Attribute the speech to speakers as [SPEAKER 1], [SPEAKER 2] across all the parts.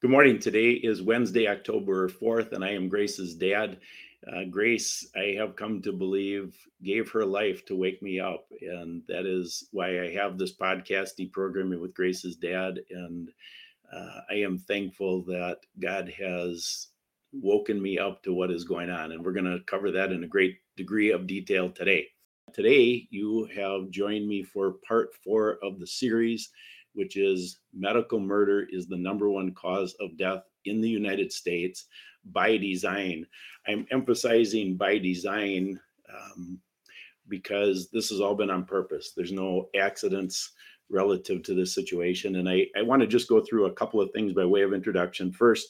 [SPEAKER 1] Good morning. Today is Wednesday, October 4th, and I am Grace's dad. Uh, Grace, I have come to believe, gave her life to wake me up. And that is why I have this podcast, Deprogramming with Grace's dad. And uh, I am thankful that God has woken me up to what is going on. And we're going to cover that in a great degree of detail today. Today, you have joined me for part four of the series which is medical murder is the number one cause of death in the United States by design. I'm emphasizing by design um, because this has all been on purpose. There's no accidents relative to this situation. And I, I want to just go through a couple of things by way of introduction. First,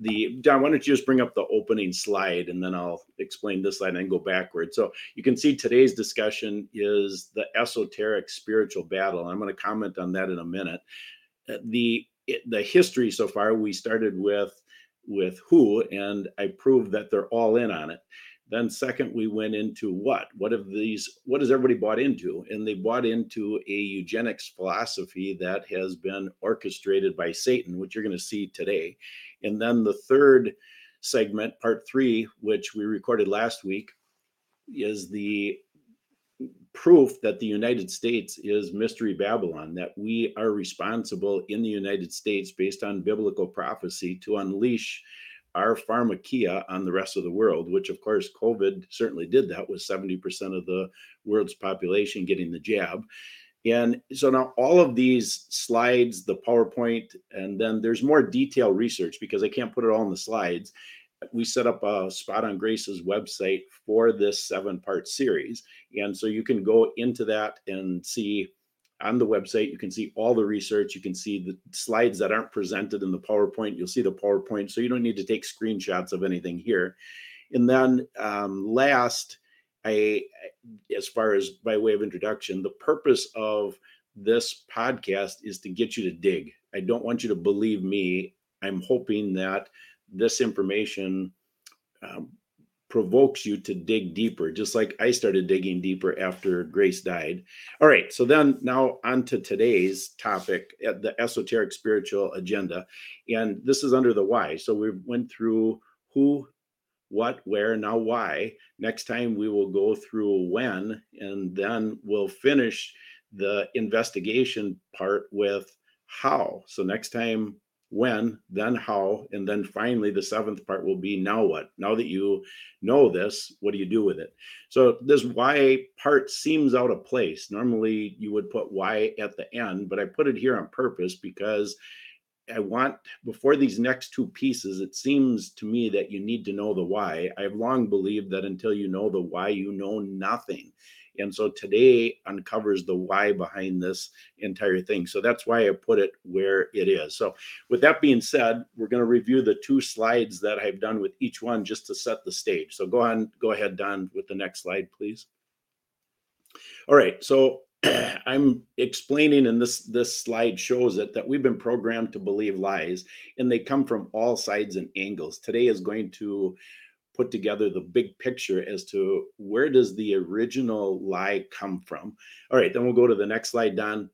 [SPEAKER 1] the Don, why don't you just bring up the opening slide and then I'll explain this slide and then go backward. So you can see today's discussion is the esoteric spiritual battle. I'm going to comment on that in a minute. Uh, the the history so far, we started with with who, and I proved that they're all in on it. Then second, we went into what? What have these? What has everybody bought into? And they bought into a eugenics philosophy that has been orchestrated by Satan, which you're going to see today. And then the third segment, part three, which we recorded last week, is the proof that the United States is Mystery Babylon, that we are responsible in the United States based on biblical prophecy to unleash our pharmakeia on the rest of the world, which of course COVID certainly did that with 70% of the world's population getting the jab. And so now all of these slides, the PowerPoint, and then there's more detailed research because I can't put it all in the slides. We set up a spot on Grace's website for this seven part series. And so you can go into that and see on the website, you can see all the research. You can see the slides that aren't presented in the PowerPoint. You'll see the PowerPoint. So you don't need to take screenshots of anything here. And then um, last, I, as far as by way of introduction, the purpose of this podcast is to get you to dig. I don't want you to believe me. I'm hoping that this information um, provokes you to dig deeper, just like I started digging deeper after Grace died. All right, so then now on to today's topic, uh, the esoteric spiritual agenda, and this is under the why. So we went through who, what, where, now why. Next time we will go through when, and then we'll finish the investigation part with how. So next time, when, then how, and then finally the seventh part will be now what? Now that you know this, what do you do with it? So this why part seems out of place. Normally you would put why at the end, but I put it here on purpose because I want before these next two pieces, it seems to me that you need to know the why. I've long believed that until you know the why, you know nothing. And so today uncovers the why behind this entire thing. So that's why I put it where it is. So, with that being said, we're going to review the two slides that I've done with each one just to set the stage. So, go on, go ahead, Don, with the next slide, please. All right. So, I'm explaining, and this this slide shows it that we've been programmed to believe lies, and they come from all sides and angles. Today is going to put together the big picture as to where does the original lie come from. All right, then we'll go to the next slide, Don.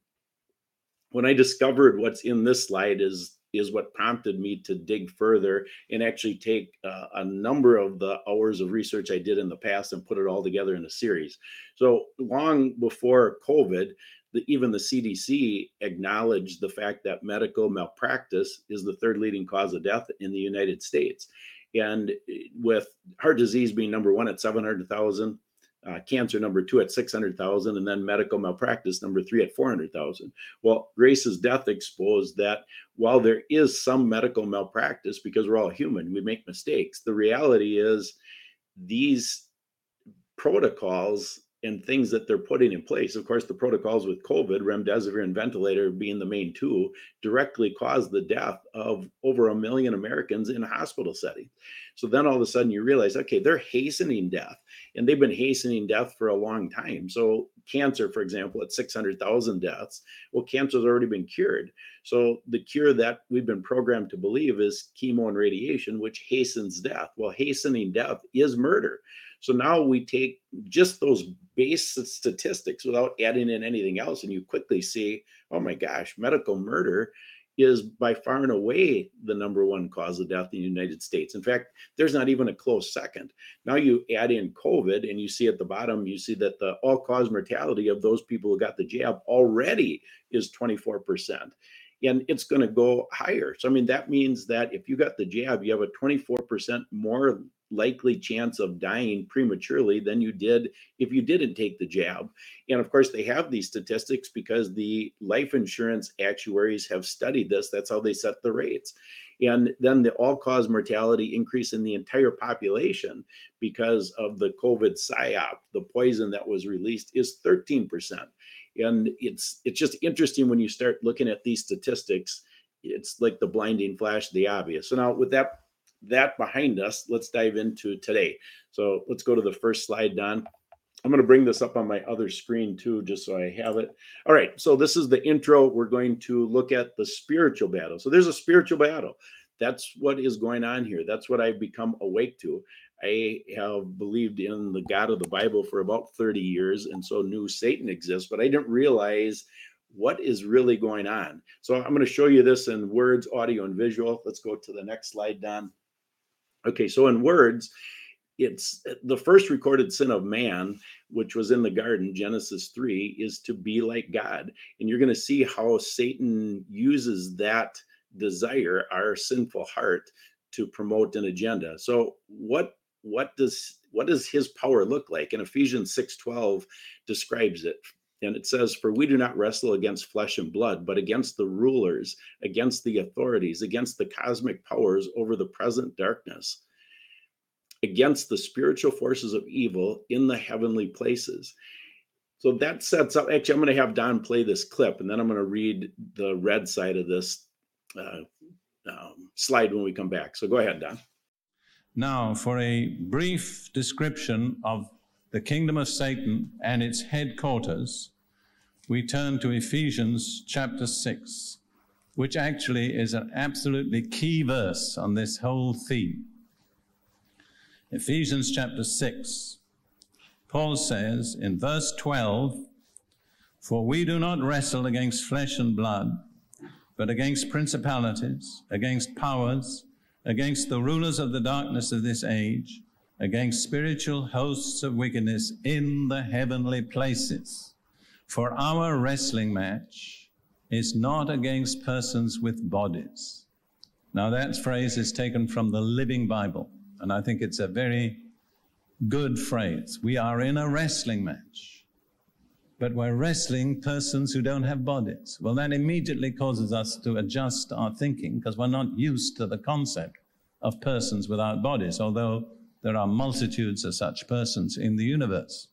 [SPEAKER 1] When I discovered what's in this slide is is what prompted me to dig further and actually take uh, a number of the hours of research I did in the past and put it all together in a series. So long before COVID, the, even the CDC acknowledged the fact that medical malpractice is the third leading cause of death in the United States. And eh, with heart disease being number one at 700,000, uh, cancer number two at 600,000, and then medical malpractice number three at 400,000. Well, Grace's death exposed that while there is some medical malpractice, because we're all human, we make mistakes, the reality is these protocols and things that they're putting in place. Of course, the protocols with COVID, remdesivir and ventilator being the main two, directly caused the death of over a million Americans in a hospital setting. So then all of a sudden you realize, okay, they're hastening death, and they've been hastening death for a long time. So cancer, for example, at 600,000 deaths, well, cancer's already been cured. So the cure that we've been programmed to believe is chemo and radiation, which hastens death. Well, hastening death is murder. So now we take just those base statistics without adding in anything else, and you quickly see, oh my gosh, medical murder is by far and away the number one cause of death in the United States. In fact, there's not even a close second. Now you add in COVID and you see at the bottom, you see that the all cause mortality of those people who got the jab already is 24%. And it's going to go higher. So, I mean, that means that if you got the jab, you have a 24% more likely chance of dying prematurely than you did if you didn't take the jab. And of course, they have these statistics because the life insurance actuaries have studied this. That's how they set the rates. And then the all cause mortality increase in the entire population because of the COVID psyop, the poison that was released, is 13%. And it's it's just interesting when you start looking at these statistics. It's like the blinding flash, of the obvious. So now with that that behind us, let's dive into today. So let's go to the first slide, Don. I'm going to bring this up on my other screen too, just so I have it. All right, so this is the intro. We're going to look at the spiritual battle. So there's a spiritual battle. That's what is going on here. That's what I've become awake to. I have believed in the God of the Bible for about 30 years, and so knew Satan exists, but I didn't realize what is really going on. So I'm going to show you this in words, audio, and visual. Let's go to the next slide, Don. Okay, so in words, it's the first recorded sin of man, which was in the garden, Genesis 3, is to be like God. And you're going to see how Satan uses that desire, our sinful heart, to promote an agenda. So what what does what does his power look like? And Ephesians 6:12 describes it. And it says, For we do not wrestle against flesh and blood, but against the rulers, against the authorities, against the cosmic powers over the present darkness, against the spiritual forces of evil in the heavenly places. So that sets up. Actually, I'm going to have Don play this clip, and then I'm going to read the red side of this uh, um, slide when we come back. So go ahead, Don.
[SPEAKER 2] Now, for a brief description of the kingdom of Satan and its headquarters, we turn to Ephesians chapter 6, which actually is an absolutely key verse on this whole theme. Ephesians chapter 6, Paul says in verse 12, For we do not wrestle against flesh and blood, but against principalities, against powers, against the rulers of the darkness of this age, against spiritual hosts of wickedness in the heavenly places. For our wrestling match is not against persons with bodies. Now, that phrase is taken from the Living Bible, and I think it's a very good phrase. We are in a wrestling match, but we're wrestling persons who don't have bodies. Well, that immediately causes us to adjust our thinking because we're not used to the concept of persons without bodies, although there are multitudes of such persons in the universe.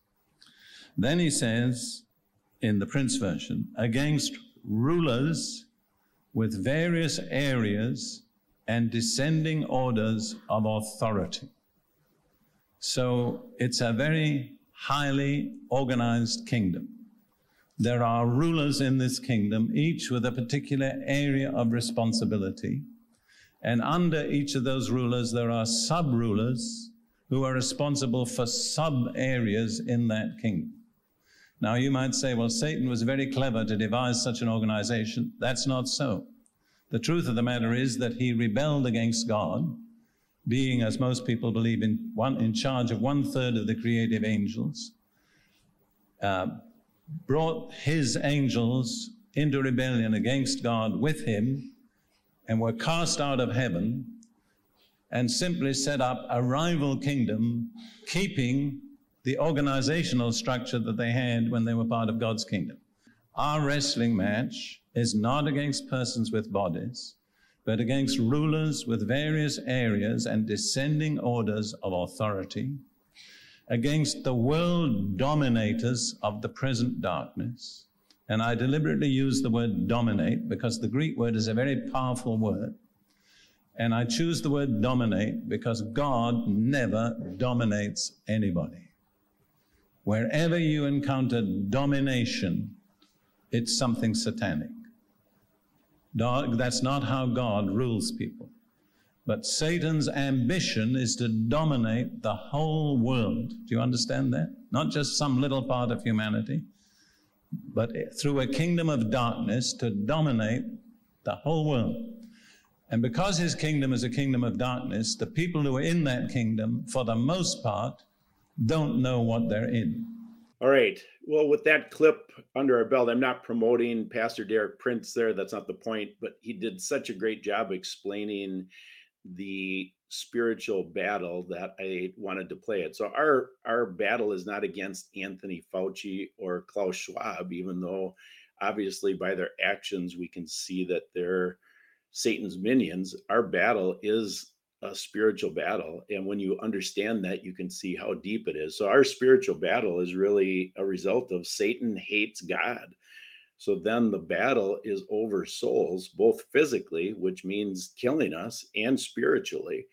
[SPEAKER 2] Then he says, in the Prince version against rulers with various areas and descending orders of authority. So it's a very highly organized kingdom. There are rulers in this kingdom, each with a particular area of responsibility. And under each of those rulers, there are sub rulers who are responsible for sub areas in that kingdom. Now, you might say, well, Satan was very clever to devise such an organization. That's not so. The truth of the matter is that he rebelled against God, being, as most people believe, in, one, in charge of one third of the creative angels, uh, brought his angels into rebellion against God with him, and were cast out of heaven, and simply set up a rival kingdom, keeping the organizational structure that they had when they were part of God's kingdom. Our wrestling match is not against persons with bodies, but against rulers with various areas and descending orders of authority, against the world dominators of the present darkness. And I deliberately use the word dominate because the Greek word is a very powerful word. And I choose the word dominate because God never dominates anybody. Wherever you encounter domination, it's something satanic. Dog, That's not how God rules people. But Satan's ambition is to dominate the whole world. Do you understand that? Not just some little part of humanity, but through a kingdom of darkness to dominate the whole world. And because his kingdom is a kingdom of darkness, the people who are in that kingdom, for the most part, don't know what they're in.
[SPEAKER 1] All right. Well, with that clip under our belt, I'm not promoting Pastor Derek Prince there. That's not the point, but he did such a great job explaining the spiritual battle that I wanted to play it. So our our battle is not against Anthony Fauci or Klaus Schwab, even though obviously by their actions we can see that they're Satan's minions. Our battle is a spiritual battle. And when you understand that, you can see how deep it is. So our spiritual battle is really a result of Satan hates God. So then the battle is over souls, both physically, which means killing us, and spiritually,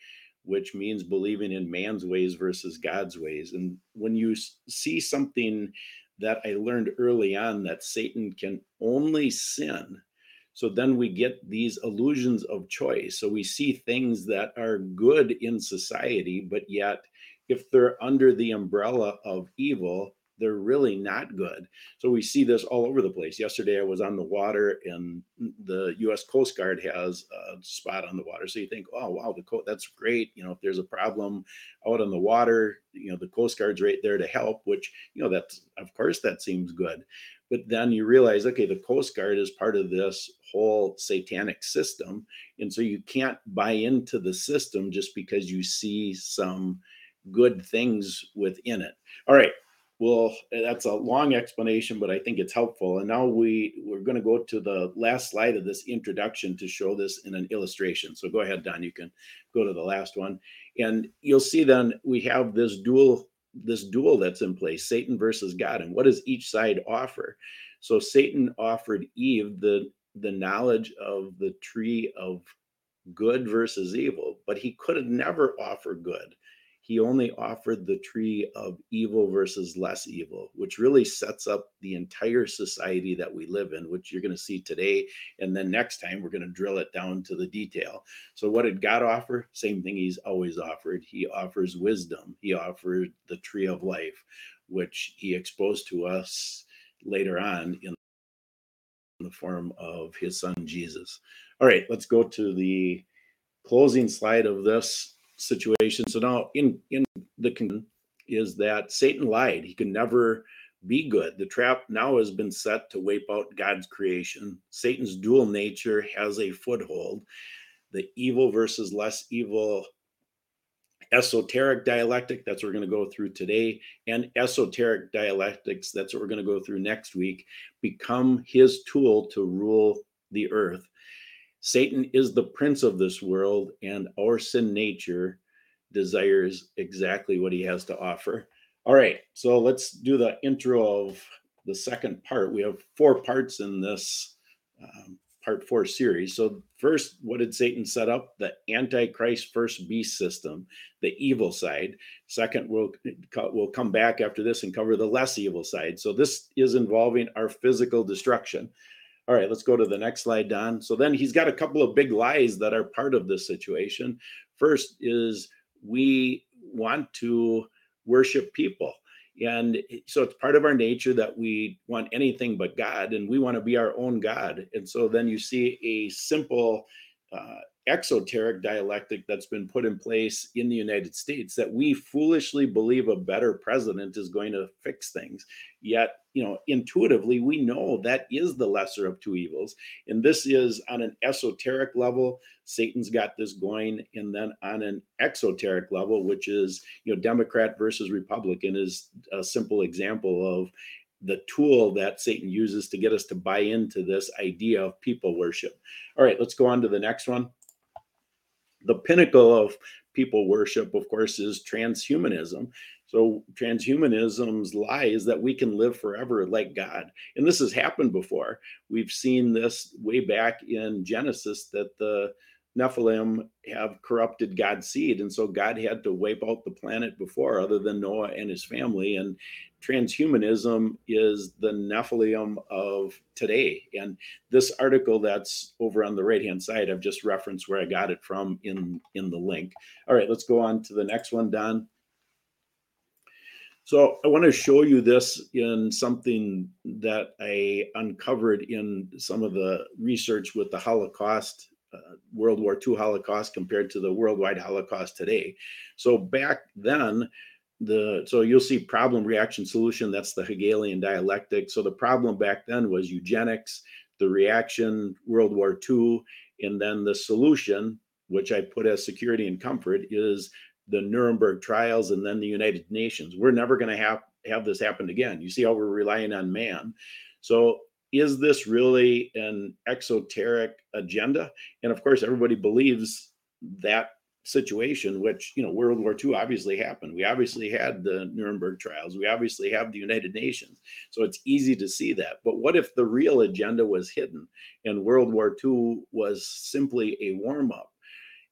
[SPEAKER 1] which means believing in man's ways versus God's ways. And when you see something that I learned early on that Satan can only sin, so then we get these illusions of choice. So we see things that are good in society, but yet if they're under the umbrella of evil, they're really not good. So we see this all over the place. Yesterday I was on the water and the US Coast Guard has a spot on the water. So you think, oh wow, the co- that's great. You know, if there's a problem out on the water, you know, the Coast Guard's right there to help, which, you know, that's of course that seems good. But then you realize, okay, the Coast Guard is part of this whole satanic system. And so you can't buy into the system just because you see some good things within it. All right, well that's a long explanation but i think it's helpful and now we we're going to go to the last slide of this introduction to show this in an illustration so go ahead don you can go to the last one and you'll see then we have this dual this duel that's in place satan versus god and what does each side offer? So satan offered eve the the knowledge of the tree of good versus evil but he could have never offered good he only offered the tree of evil versus less evil, which really sets up the entire society that we live in, which you're going to see today. And then next time, we're going to drill it down to the detail. So, what did God offer? Same thing he's always offered. He offers wisdom, he offered the tree of life, which he exposed to us later on in the form of his son Jesus. All right, let's go to the closing slide of this situation. So now in in the can, is that Satan lied. He could never be good. The trap now has been set to wipe out God's creation. Satan's dual nature has a foothold. The evil versus less evil esoteric dialectic, that's what we're going to go through today, and esoteric dialectics, that's what we're going to go through next week, become his tool to rule the earth. Satan is the prince of this world, and our sin nature desires exactly what he has to offer. All right, so let's do the intro of the second part. We have four parts in this um, part four series. So, first, what did Satan set up? The Antichrist first beast system, the evil side. Second, we'll, we'll come back after this and cover the less evil side. So, this is involving our physical destruction. All right, let's go to the next slide, Don. So then he's got a couple of big lies that are part of this situation. First is we want to worship people. And so it's part of our nature that we want anything but God and we want to be our own God. And so then you see a simple uh, exoteric dialectic that's been put in place in the United States that we foolishly believe a better president is going to fix things. Yet, you know, intuitively, we know that is the lesser of two evils. And this is on an esoteric level, Satan's got this going. And then on an exoteric level, which is, you know, Democrat versus Republican, is a simple example of the tool that Satan uses to get us to buy into this idea of people worship. All right, let's go on to the next one the pinnacle of people worship, of course, is transhumanism. So, transhumanism's lie is that we can live forever like God. And this has happened before. We've seen this way back in Genesis that the Nephilim have corrupted God's seed. And so God had to wipe out the planet before, other than Noah and his family. And transhumanism is the Nephilim of today. And this article that's over on the right hand side, I've just referenced where I got it from in, in the link. All right, let's go on to the next one, Don. So I want to show you this in something that I uncovered in some of the research with the Holocaust, uh, World War II Holocaust compared to the worldwide Holocaust today. So back then, the so you'll see problem reaction solution that's the hegelian dialectic so the problem back then was eugenics the reaction world war ii and then the solution which i put as security and comfort is the nuremberg trials and then the united nations we're never going to have have this happen again you see how we're relying on man so is this really an exoteric agenda and of course everybody believes that situation, which, you know, World War II obviously happened. We obviously had the Nuremberg trials. We obviously have the United Nations. So it's easy to see that. But what if the real agenda was hidden and World War II was simply a warm up?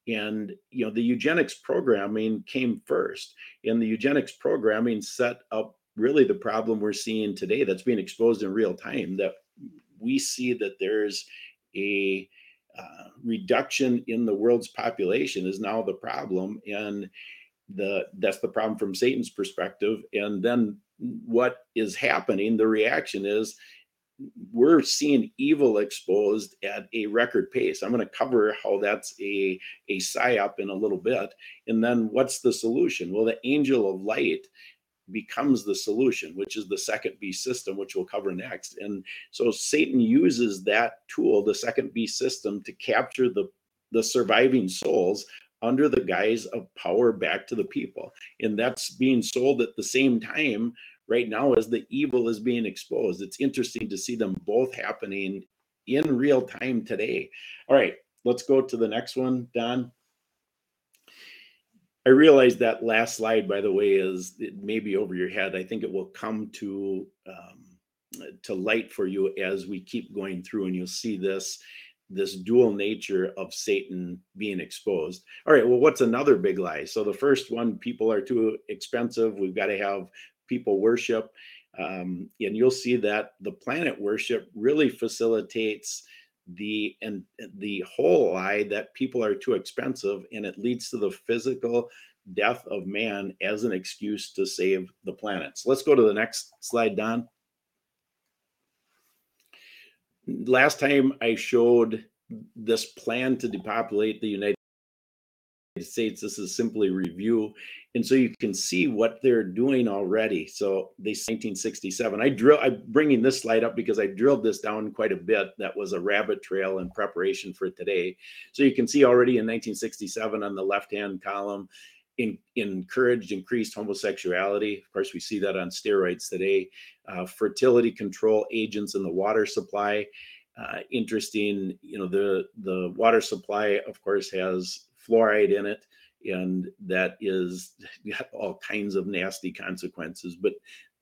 [SPEAKER 1] And, you know, the eugenics programming came first. And the eugenics programming set up really the problem we're seeing today that's being exposed in real time that we see that there's a uh, reduction in the world's population is now the problem and the that's the problem from satan's perspective and then what is happening the reaction is we're seeing evil exposed at a record pace i'm going to cover how that's a a psyop in a little bit and then what's the solution well the angel of light becomes the solution, which is the second beast system, which we'll cover next. And so Satan uses that tool, the second beast system, to capture the, the surviving souls under the guise of power back to the people. And that's being sold at the same time right now as the evil is being exposed. It's interesting to see them both happening in real time today. All right, let's go to the next one, Don. I realize that last slide, by the way, is it may be over your head. I think it will come to um, to light for you as we keep going through, and you'll see this this dual nature of Satan being exposed. All right, well, what's another big lie? So the first one, people are too expensive. We've got to have people worship, um, and you'll see that the planet worship really facilitates the and the whole lie that people are too expensive and it leads to the physical death of man as an excuse to save the planet. So let's go to the next slide, Don. Last time I showed this plan to depopulate the United States. This is simply review. And so you can see what they're doing already. So they 1967. I drill I'm bringing this slide up because I drilled this down quite a bit. That was a rabbit trail in preparation for today. So you can see already in 1967 on the left-hand column, in, encouraged increased homosexuality. Of course, we see that on steroids today. Uh, fertility control agents in the water supply. Uh, interesting, you know, the the water supply, of course, has fluoride in it, and that is all kinds of nasty consequences. But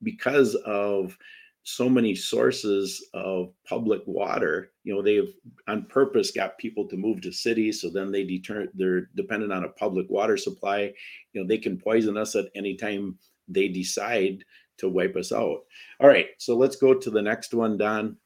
[SPEAKER 1] because of so many sources of public water, you know, they've on purpose got people to move to cities. So then they deter they're dependent on a public water supply. You know, they can poison us at any time they decide to wipe us out. All right, so let's go to the next one, Don.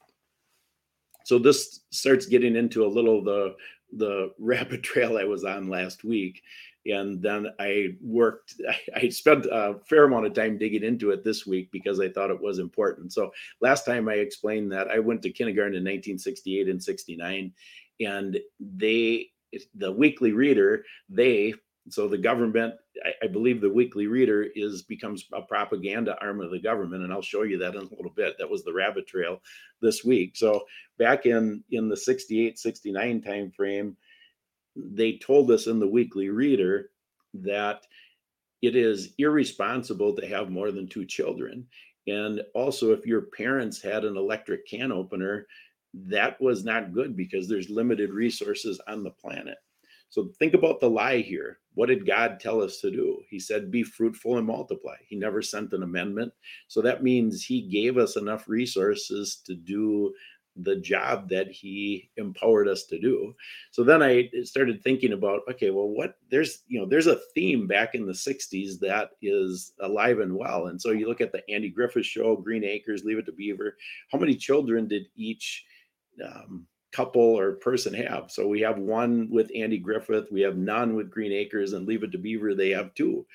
[SPEAKER 1] So this starts getting into a little the the rabbit trail I was on last week. And then I worked, I spent a fair amount of time digging into it this week because I thought it was important. So last time I explained that I went to kindergarten in 1968 and 69, and they, the weekly reader, they so the government I, believe the weekly reader is becomes a propaganda arm of the government and i'll show you that in a little bit. That was the rabbit trail this week. So back in in the 68 69 time frame they told us in the weekly reader that it is irresponsible to have more than two children. And also if your parents had an electric can opener that was not good because there's limited resources on the planet. So think about the lie here. What did God tell us to do? He said, be fruitful and multiply. He never sent an amendment. So that means he gave us enough resources to do the job that he empowered us to do. So then I started thinking about, okay, well, what there's, you know, there's a theme back in the 60s that is alive and well. And so you look at the Andy Griffith show, Green Acres, Leave It to Beaver. How many children did each um, couple or person have. So we have one with Andy Griffith, we have none with Green Acres, and Leave It to Beaver, they have two.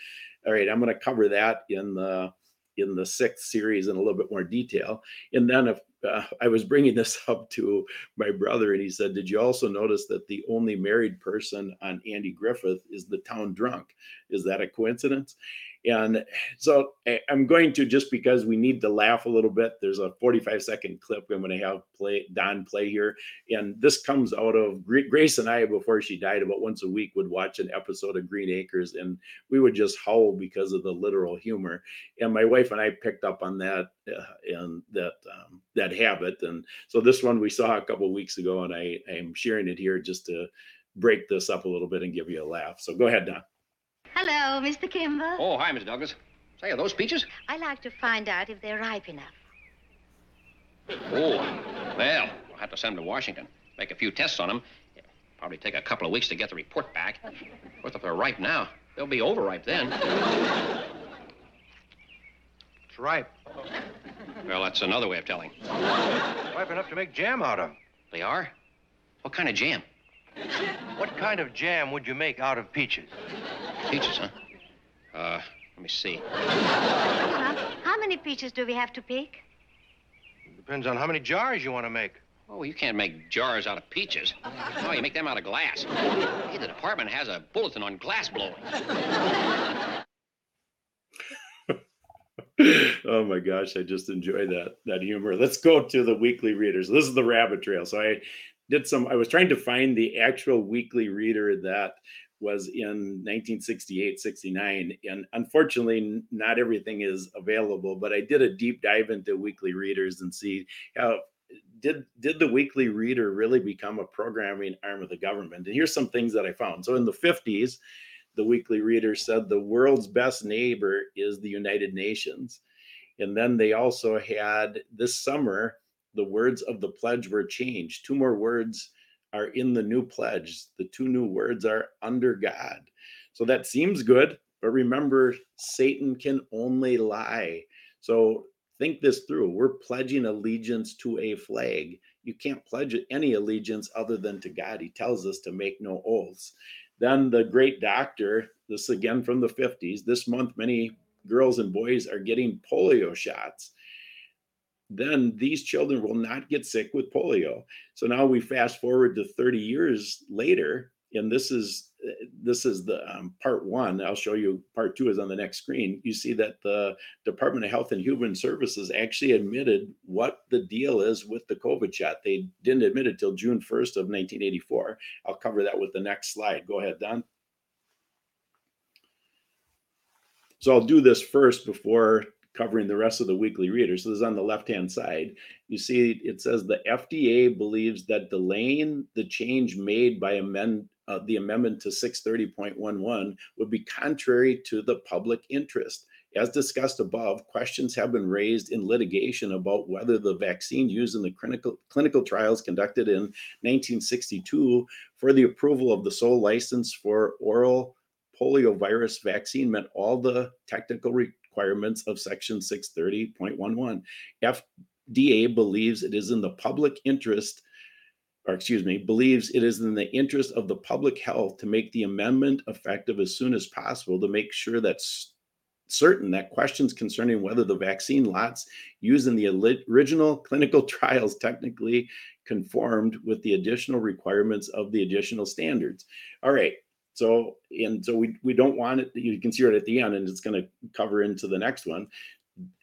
[SPEAKER 1] All right, I'm going to cover that in the in the sixth series in a little bit more detail. And then if uh, I was bringing this up to my brother, and he said, "Did you also notice that the only married person on Andy Griffith is the town drunk? Is that a coincidence?" And so I'm going to just because we need to laugh a little bit. There's a 45 second clip I'm going to have play Don play here, and this comes out of Grace and I before she died. About once a week would watch an episode of Green Acres, and we would just howl because of the literal humor. And my wife and I picked up on that uh, and that um, that habit. And so this one we saw a couple weeks ago, and I am sharing it here just to break this up a little bit and give you a laugh. So go ahead, Don.
[SPEAKER 3] Hello, Mr. Kimball.
[SPEAKER 4] Oh, hi, Miss Douglas. Say, are those peaches?
[SPEAKER 3] I like to find out if they're ripe enough.
[SPEAKER 4] Oh, well, we'll have to send them to Washington. Make a few tests on them. Probably take a couple of weeks to get the report back. Of course, if they're ripe now, they'll be overripe then.
[SPEAKER 5] It's ripe.
[SPEAKER 4] Well, that's another way of telling.
[SPEAKER 5] Ripe enough to make jam out of.
[SPEAKER 4] They are? What kind of jam?
[SPEAKER 5] What kind of jam would you make out of peaches?
[SPEAKER 4] Peaches, huh? Uh, let me see.
[SPEAKER 3] how many peaches do we have to pick?
[SPEAKER 5] Depends on how many jars you want to make.
[SPEAKER 4] Oh, you can't make jars out of peaches. No, you make them out of glass. Hey, the department has a bulletin on glass blowing.
[SPEAKER 1] oh my gosh, I just enjoy that that humor. Let's go to the weekly readers. This is the rabbit trail. So I did some I was trying to find the actual weekly reader that was in 1968 69 and unfortunately not everything is available but i did a deep dive into weekly readers and see how did did the weekly reader really become a programming arm of the government? And here's some things that i found. So in the 50s the weekly reader said the world's best neighbor is the united nations. And then they also had this summer the words of the pledge were changed two more words are in the new pledge. The two new words are under God. So that seems good, but remember, Satan can only lie. So think this through. We're pledging allegiance to a flag. You can't pledge any allegiance other than to God. He tells us to make no oaths. Then the great doctor, this again from the 50s, this month, many girls and boys are getting polio shots then these children will not get sick with polio. So now we fast forward to 30 years later, and this is this is the um, part one. I'll show you part two is on the next screen. You see that the Department of Health and Human Services actually admitted what the deal is with the COVID shot. They didn't admit it till June 1st of 1984. I'll cover that with the next slide. Go ahead, Don. So I'll do this first before covering the rest of the weekly reader. So this is on the left hand side. You see, it says the FDA believes that delaying the change made by amend uh, the amendment to 630.11 would be contrary to the public interest. As discussed above, questions have been raised in litigation about whether the vaccine used in the clinical, clinical trials conducted in 1962 for the approval of the sole license for oral poliovirus vaccine met all the technical re- requirements of Section 630.11. FDA believes it is in the public interest, or excuse me, believes it is in the interest of the public health to make the amendment effective as soon as possible to make sure that's certain that questions concerning whether the vaccine lots used in the original clinical trials technically conformed with the additional requirements of the additional standards. All right, so, and so we, we don't want it, you can see it at the end and it's going to cover into the next one.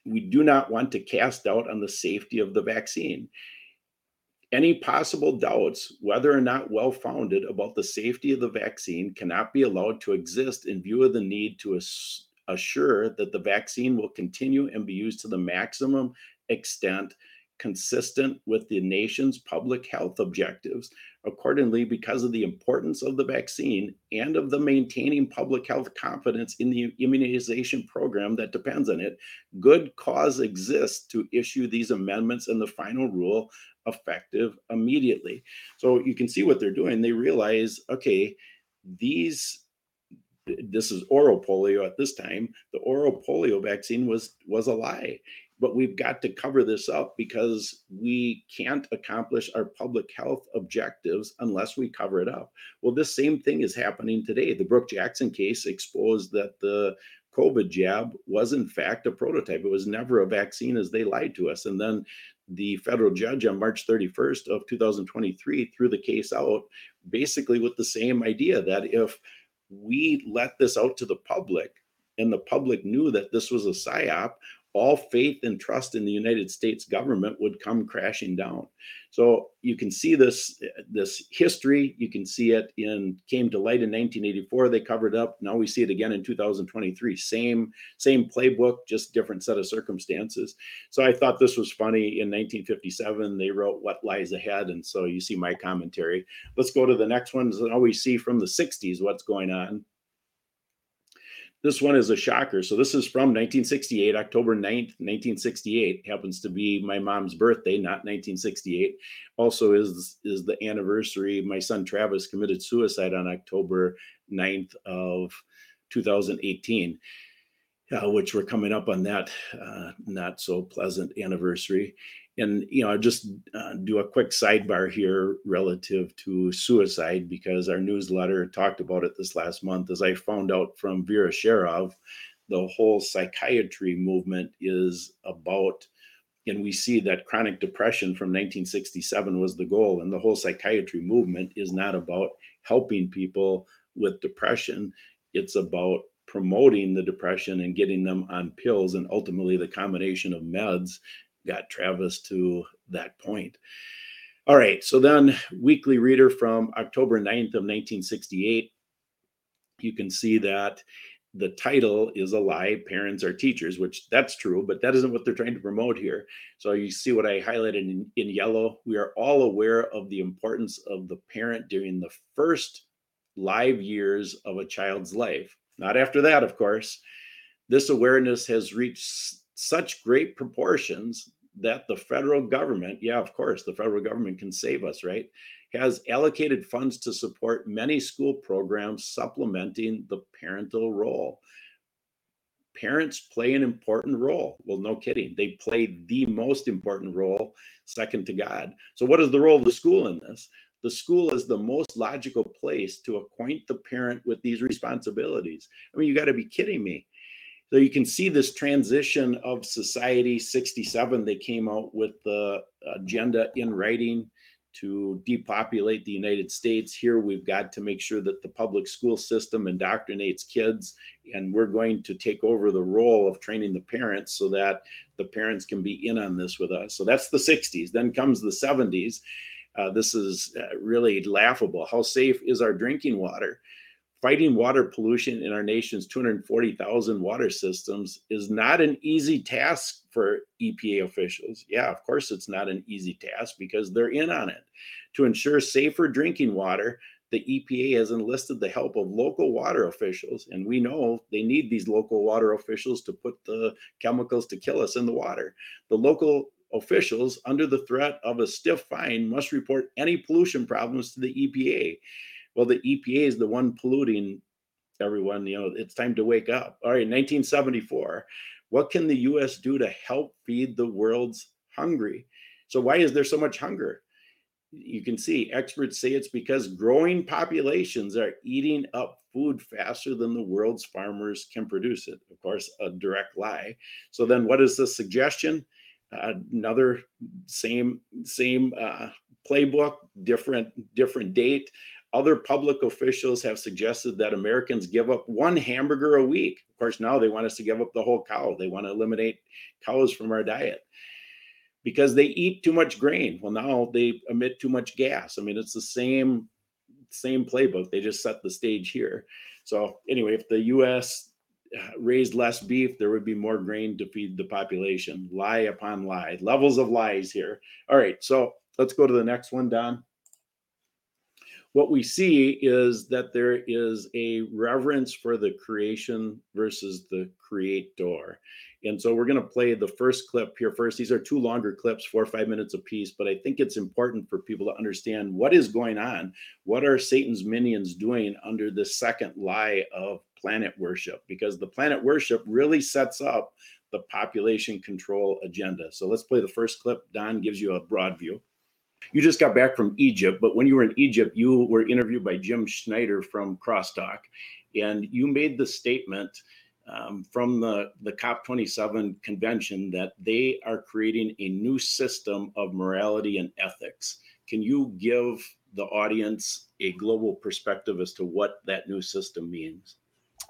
[SPEAKER 1] We do not want to cast doubt on the safety of the vaccine. Any possible doubts, whether or not well founded, about the safety of the vaccine cannot be allowed to exist in view of the need to assure that the vaccine will continue and be used to the maximum extent consistent with the nation's public health objectives. Accordingly, because of the importance of the vaccine and of the maintaining public health confidence in the immunization program that depends on it, good cause exists to issue these amendments and the final rule effective immediately. So you can see what they're doing. They realize, okay, these this is oral polio at this time the oral polio vaccine was was a lie but we've got to cover this up because we can't accomplish our public health objectives unless we cover it up. Well, this same thing is happening today. The Brook Jackson case exposed that the COVID jab was in fact a prototype. It was never a vaccine as they lied to us. And then the federal judge on March 31st of 2023 threw the case out basically with the same idea that if we let this out to the public and the public knew that this was a psyop, all faith and trust in the United States government would come crashing down. So you can see this this history. You can see it in came to light in 1984. They covered up. Now we see it again in 2023. Same same playbook, just different set of circumstances. So I thought this was funny. In 1957, they wrote "What Lies Ahead," and so you see my commentary. Let's go to the next one. Now we see from the 60s what's going on. This one is a shocker. So this is from 1968, October 9th, 1968. Happens to be my mom's birthday, not 1968. Also is is the anniversary my son Travis committed suicide on October 9th of 2018. Uh, which we're coming up on that uh, not so pleasant anniversary and you know just uh, do a quick sidebar here relative to suicide because our newsletter talked about it this last month as i found out from vera sharav the whole psychiatry movement is about and we see that chronic depression from 1967 was the goal and the whole psychiatry movement is not about helping people with depression. It's about promoting the depression and getting them on pills and ultimately the combination of meds got Travis to that point. All right, so then Weekly Reader from October 9th of 1968. You can see that the title is a lie parents are teachers which that's true but that isn't what they're trying to promote here so you see what i highlighted in, in yellow we are all aware of the importance of the parent during the first live years of a child's life not after that of course this awareness has reached such great proportions that the federal government, yeah, of course, the federal government can save us, right? Has allocated funds to support many school programs supplementing the parental role. Parents play an important role. Well, no kidding. They play the most important role, second to God. So, what is the role of the school in this? The school is the most logical place to acquaint the parent with these responsibilities. I mean, you got to be kidding me. So you can see this transition of society. 67, they came out with the agenda in writing to depopulate the United States. Here, we've got to make sure that the public school system indoctrinates kids, and we're going to take over the role of training the parents so that the parents can be in on this with us. So that's the 60s. Then comes the 70s. Uh, this is uh, really laughable. How safe is our drinking water? Fighting water pollution in our nation's 240,000 water systems is not an easy task for EPA officials. Yeah, of course, it's not an easy task because they're in on it. To ensure safer drinking water, the EPA has enlisted the help of local water officials, and we know they need these local water officials to put the chemicals to kill us in the water. The local officials, under the threat of a stiff fine, must report any pollution problems to the EPA. Well, the EPA is the one polluting everyone. You know, it's time to wake up. All right, 1974. What can the US do to help feed the world's hungry? So, why is there so much hunger? You can see experts say it's because growing populations are eating up food faster than the world's farmers can produce it. Of course, a direct lie. So, then what is the suggestion? Uh, another same same uh, playbook, different different date. Other public officials have suggested that Americans give up one hamburger a week. Of course, now they want us to give up the whole cow. They want to eliminate cows from our diet because they eat too much grain. Well, now they emit too much gas. I mean, it's the same same playbook. They just set the stage here. So anyway, if the U.S. Uh, raised less beef, there would be more grain to feed the population. Lie upon lie, levels of lies here. All right, so let's go to the next one, Don what we see is that there is a reverence for the creation versus the creator. And so we're going to play the first clip here first. These are two longer clips, four or five minutes apiece, but I think it's important for people to understand what is going on. What are Satan's minions doing under the second lie of planet worship? Because the planet worship really sets up the population control agenda. So let's play the first clip. Don gives you a broad view you just got back from Egypt, but when you were in Egypt, you were interviewed by Jim Schneider from Crosstalk, and you made the statement um, from the, the COP27 convention that they are creating a new system of morality and ethics. Can you give the audience a global perspective as to what that new system means?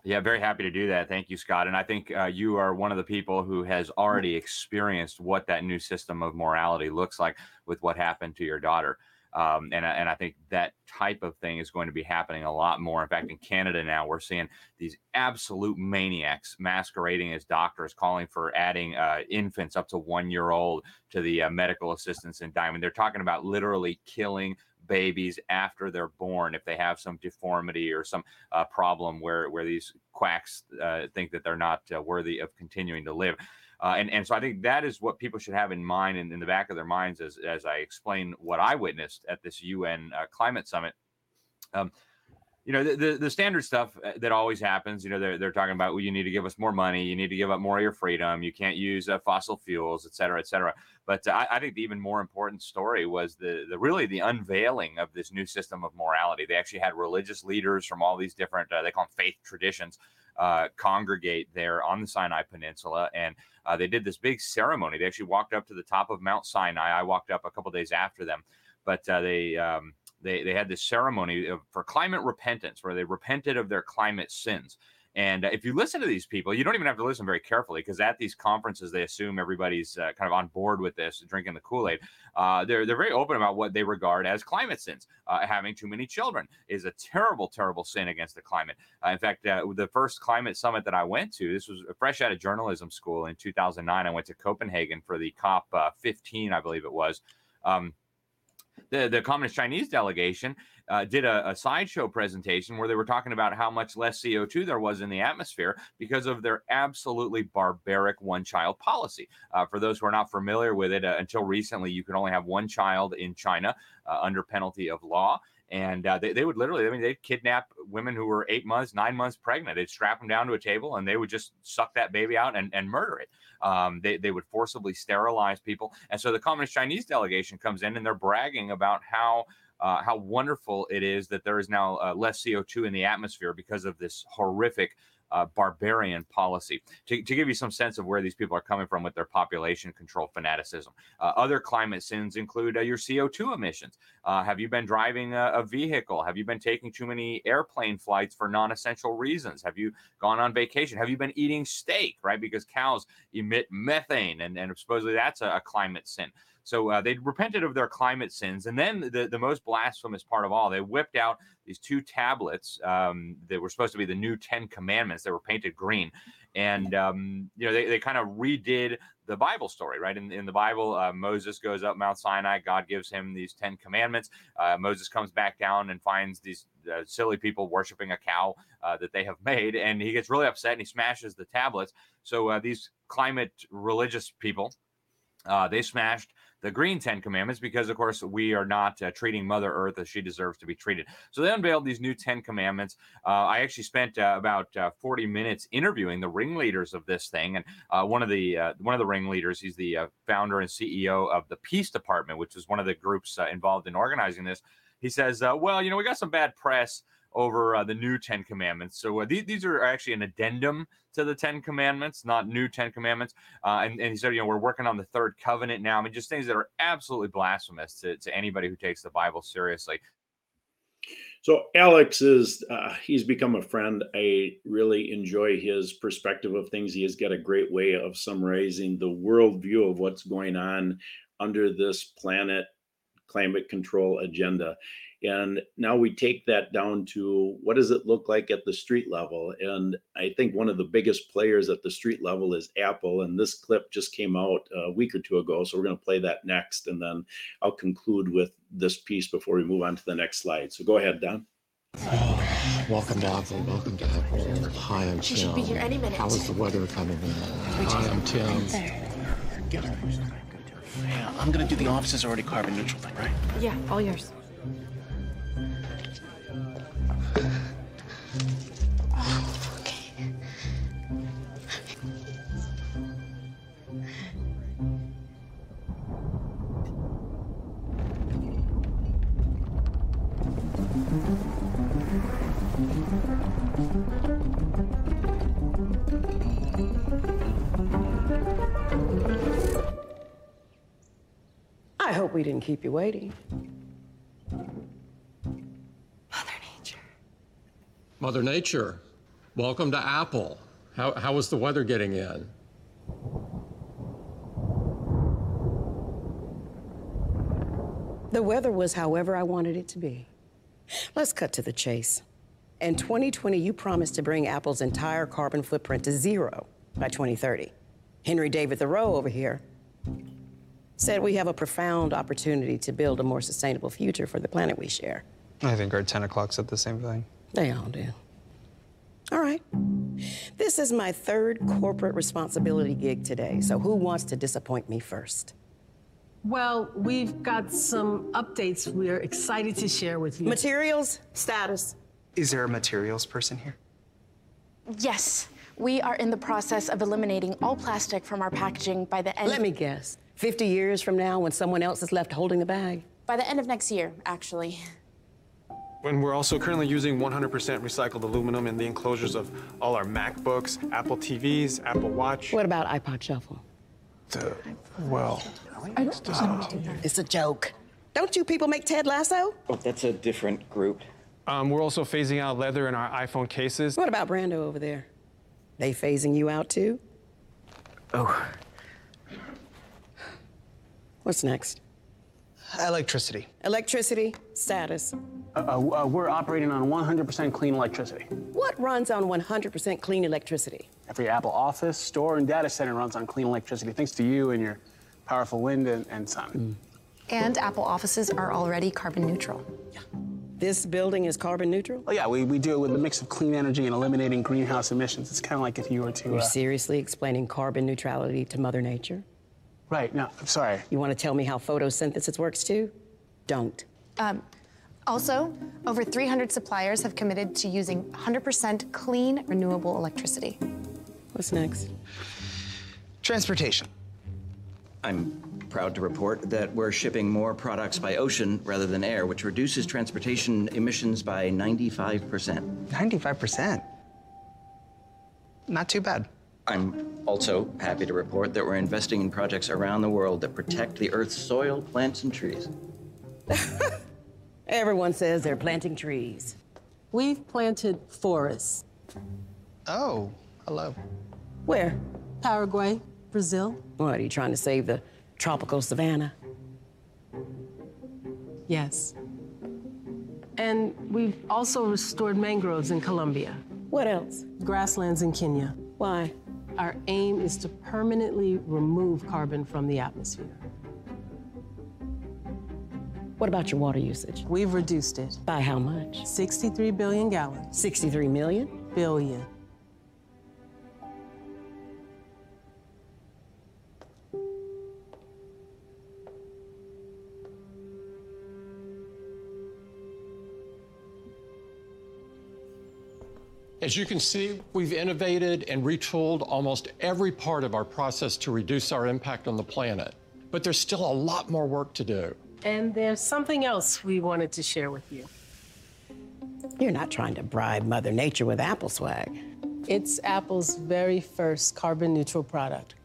[SPEAKER 6] Yeah, very happy to do that. Thank you, Scott. And I think uh, you are one of the people who has already experienced what that new system of morality looks like with what happened to your daughter. Um, and, and I think that type of thing is going to be happening a lot more. In fact, in Canada now, we're seeing these absolute maniacs masquerading as doctors, calling for adding uh, infants up to one year old to the uh, medical assistance endowment. They're talking about literally killing babies after they're born if they have some deformity or some uh, problem where where these quacks uh, think that they're not uh, worthy of continuing to live. Uh, and, and so I think that is what people should have in mind and in, the back of their minds as, as I explain what I witnessed at this UN uh, climate summit. Um, you know, the, the, the, standard stuff uh, that always happens, you know, they're, they're talking about, well, you need to give us more money. You need to give up more of your freedom. You can't use uh, fossil fuels, et cetera, et cetera. But uh, I, I, think the even more important story was the, the really the unveiling of this new system of morality. They actually had religious leaders from all these different, uh, they call them faith traditions, uh, congregate there on the Sinai Peninsula. And uh, they did this big ceremony. They actually walked up to the top of Mount Sinai. I walked up a couple days after them, but uh, they um, they they had this ceremony for climate repentance, where they repented of their climate sins. And uh, if you listen to these people, you don't even have to listen very carefully because at these conferences, they assume everybody's uh, kind of on board with this, drinking the Kool Aid. Uh, they're they're very open about what they regard as climate sins. Uh, having too many children is a terrible, terrible sin against the climate. Uh, in fact, uh, the first climate summit that I went to, this was fresh out of journalism school in 2009. I went to Copenhagen for the COP 15, I believe it was. Um, the, the Communist Chinese delegation uh, did a, a, sideshow presentation where they were talking about how much less CO2 there was in the atmosphere because of their absolutely barbaric one child policy. Uh, for those who are not familiar with it, uh, until recently, you could only have one child in China uh, under penalty of law. And uh, they, they would literally, I mean, they'd kidnap women who were eight months, nine months pregnant. They'd strap them down to a table and they would just suck that baby out and, and murder it. Um, they, they would forcibly sterilize people. And so the Communist Chinese delegation comes in and they're bragging about how. Uh, how wonderful it is that there is now uh, less CO2 in the atmosphere because of this horrific uh, barbarian policy. To, to, give you some sense of where these people are coming from with their population control fanaticism, uh, other climate sins include uh, your CO2 emissions. Uh, have you been driving a, a, vehicle? Have you been taking too many airplane flights for non essential reasons? Have you gone on vacation? Have you been eating steak, right? Because cows emit methane, and, and supposedly that's a, a climate sin. So uh, they repented of their climate sins. And then the, the most blasphemous part of all, they whipped out these two tablets um, that were supposed to be the new Ten Commandments that were painted green. And, um, you know, they, they kind of redid the Bible story, right? In, in the Bible, uh, Moses goes up Mount Sinai. God gives him these Ten Commandments. Uh, Moses comes back down and finds these uh, silly people worshiping a cow uh, that they have made. And he gets really upset and he smashes the tablets. So uh, these climate religious people, uh, they smashed the green Ten Commandments because, of course, we are not uh, treating Mother Earth as she deserves to be treated. So they unveiled these new Ten Commandments. Uh, I actually spent uh, about uh, 40 minutes interviewing the ringleaders of this thing, and uh, one of the uh, one of the ringleaders, he's the founder and CEO of the Peace Department, which is one of the groups involved in organizing this. He says, "Well, you know, we got some bad press." Over uh, the new Ten Commandments. So uh, these, these are actually an addendum to the Ten Commandments, not new Ten Commandments. Uh, and, and he said, you know, we're working on the third covenant now. I mean, just things that are absolutely blasphemous to, to anybody who takes the Bible seriously.
[SPEAKER 1] So Alex is uh, he's become a friend. I really enjoy his perspective of things. He has got a great way of summarizing the worldview of what's going on under this planet climate control agenda. And now we take that down to what does it look like at the street level? And I think one of the biggest players at the street level is Apple. And this clip just came out a week or two ago. So we're going to play that next. And then I'll conclude with this piece before we move on to the next slide. So go ahead, Don.
[SPEAKER 7] Welcome to Apple. Welcome to Apple. Hi, I'm
[SPEAKER 8] Tim. She should be here any minute.
[SPEAKER 7] How is the weather coming in? Hi, I'm Tim.
[SPEAKER 9] Yeah, I'm gonna do the office's already carbon neutral thing, right?
[SPEAKER 8] Yeah, all yours. We didn't keep you waiting.
[SPEAKER 10] Mother Nature, Mother Nature, welcome to Apple. How, how was the weather getting in?
[SPEAKER 8] The weather was however I wanted it to be. Let's cut to the chase. In 2020, you promised to bring Apple's entire carbon footprint to zero by 2030. Henry David Thoreau over here said we have a profound opportunity to build a more sustainable future for the planet we share.
[SPEAKER 11] I think our 10 o'clock said the same thing.
[SPEAKER 8] They all do. All right. This is my third corporate responsibility gig today, so who wants to disappoint me first?
[SPEAKER 12] Well, we've got some updates we're excited to share with you.
[SPEAKER 8] Materials, status.
[SPEAKER 11] Is there a materials person here?
[SPEAKER 13] Yes, we are in the process of eliminating all plastic from our packaging by the end.
[SPEAKER 8] Let me guess. 50 years from now, when someone else is left holding the bag?
[SPEAKER 13] By the end of next year, actually.
[SPEAKER 14] When we're also currently using 100% recycled aluminum in the enclosures of all our MacBooks, Apple TVs, Apple Watch.
[SPEAKER 8] What about iPod Shuffle?
[SPEAKER 14] The, well,
[SPEAKER 8] it's, it's a joke. Don't you people make Ted Lasso?
[SPEAKER 14] Oh, that's a different group. Um, we're also phasing out leather in our iPhone cases.
[SPEAKER 8] What about Brando over there? They phasing you out too?
[SPEAKER 11] Oh.
[SPEAKER 8] What's next?
[SPEAKER 11] Electricity.
[SPEAKER 8] Electricity, status.
[SPEAKER 9] Uh, uh, we're operating on 100% clean electricity.
[SPEAKER 8] What runs on 100% clean electricity?
[SPEAKER 9] Every Apple office, store, and data center runs on clean electricity, thanks to you and your powerful wind and, and sun.
[SPEAKER 8] Mm.
[SPEAKER 13] And Apple offices are already carbon neutral.
[SPEAKER 8] Yeah. This building is carbon neutral?
[SPEAKER 9] Oh, yeah, we, we do it with a mix of clean energy and eliminating greenhouse emissions. It's kind of like if you were to.
[SPEAKER 8] You're
[SPEAKER 9] uh...
[SPEAKER 8] seriously explaining carbon neutrality to Mother Nature?
[SPEAKER 9] Right, no, I'm sorry.
[SPEAKER 8] You want to tell me how photosynthesis works too? Don't.
[SPEAKER 13] Um, also, over 300 suppliers have committed to using 100% clean, renewable electricity.
[SPEAKER 8] What's next?
[SPEAKER 11] Transportation.
[SPEAKER 15] I'm proud to report that we're shipping more products by ocean rather than air, which reduces transportation emissions by 95%.
[SPEAKER 11] 95%? Not too bad.
[SPEAKER 15] I'm also happy to report that we're investing in projects around the world that protect the Earth's soil, plants, and trees.
[SPEAKER 8] Everyone says they're planting trees.
[SPEAKER 12] We've planted forests.
[SPEAKER 11] Oh, hello.
[SPEAKER 8] Where?
[SPEAKER 12] Paraguay, Brazil.
[SPEAKER 8] What, are you trying to save the tropical savanna?
[SPEAKER 12] Yes. And we've also restored mangroves in Colombia.
[SPEAKER 8] What else?
[SPEAKER 12] Grasslands in Kenya.
[SPEAKER 8] Why?
[SPEAKER 12] Our aim is to permanently remove carbon from the atmosphere.
[SPEAKER 8] What about your water usage?
[SPEAKER 12] We've reduced it.
[SPEAKER 8] By how much?
[SPEAKER 12] 63 billion gallons.
[SPEAKER 8] 63 million?
[SPEAKER 12] Billion.
[SPEAKER 10] As you can see, we've innovated and retooled almost every part of our process to reduce our impact on the planet. But there's still a lot more work to do.
[SPEAKER 12] And there's something else we wanted to share with you.
[SPEAKER 8] You're not trying to bribe Mother Nature with Apple swag.
[SPEAKER 12] It's Apple's very first carbon neutral product.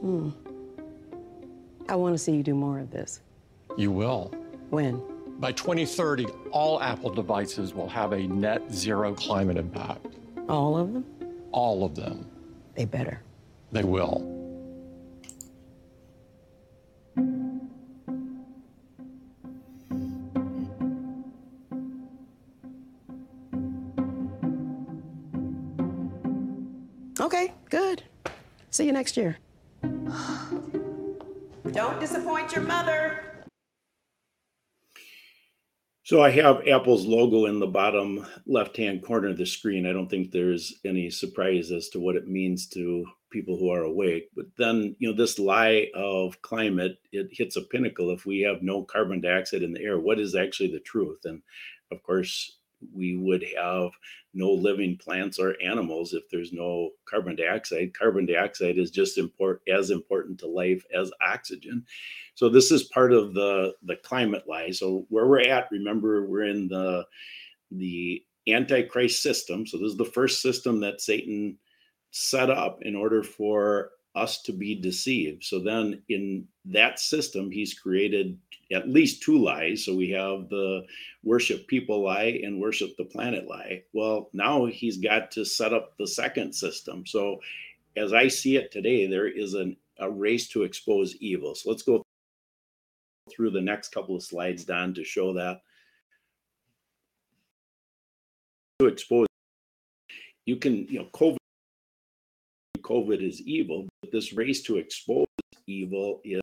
[SPEAKER 8] Hmm. I want to see you do more of this.
[SPEAKER 10] You will.
[SPEAKER 8] When?
[SPEAKER 10] By 2030, all Apple devices will have a net zero climate impact.
[SPEAKER 8] All of them?
[SPEAKER 10] All of them.
[SPEAKER 8] They better.
[SPEAKER 10] They will.
[SPEAKER 8] Okay, good. See you next year. Don't disappoint your mother.
[SPEAKER 1] So I have Apple's logo in the bottom left-hand corner of the screen. I don't think there's any surprise as to what it means to people who are awake. But then, you know, this lie of climate, it hits a pinnacle if we have no carbon dioxide in the air. What is actually the truth? And of course, we would have no living plants or animals if there's no carbon dioxide. Carbon dioxide is just import, as important to life as oxygen. So this is part of the the climate lie. So where we're at, remember, we're in the the antichrist system. So this is the first system that Satan set up in order for us to be deceived. So then in that system, he's created at least two lies. So we have the worship people lie and worship the planet lie. Well, now he's got to set up the second system. So as I see it today, there is an, a race to expose evil. So let's go through the next couple of slides, Don, to show that. To expose, you can, you know, COVID COVID is evil, but this race to expose evil is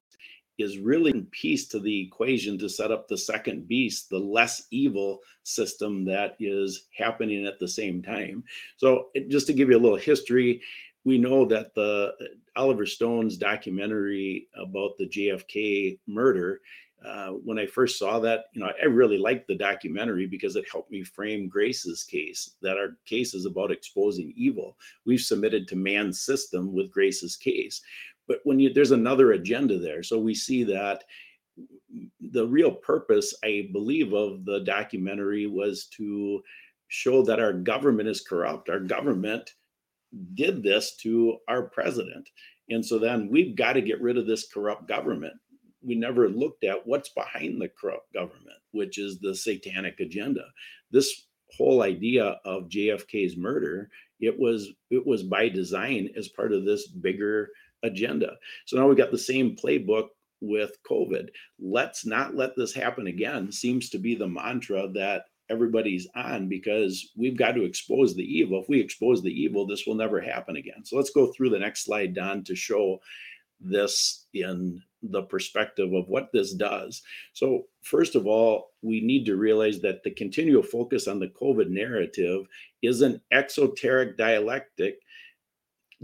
[SPEAKER 1] is really in piece to the equation to set up the second beast, the less evil system that is happening at the same time. So, just to give you a little history, we know that the Oliver Stone's documentary about the JFK murder uh, when I first saw that, you know, I really liked the documentary because it helped me frame Grace's case. That our case is about exposing evil. We've submitted to man's system with Grace's case, but when you there's another agenda there, so we see that the real purpose, I believe, of the documentary was to show that our government is corrupt. Our government did this to our president. And so then we've got to get rid of this corrupt government we never looked at what's behind the corrupt government, which is the satanic agenda. This whole idea of JFK's murder, it was it was by design as part of this bigger agenda. So now we've got the same playbook with COVID. Let's not let this happen again. Seems to be the mantra that everybody's on because we've got to expose the evil. If we expose the evil, this will never happen again. So let's go through the next slide, Don, to show this in the perspective of what this does. So, first of all, we need to realize that the continual focus on the COVID narrative is an exoteric dialectic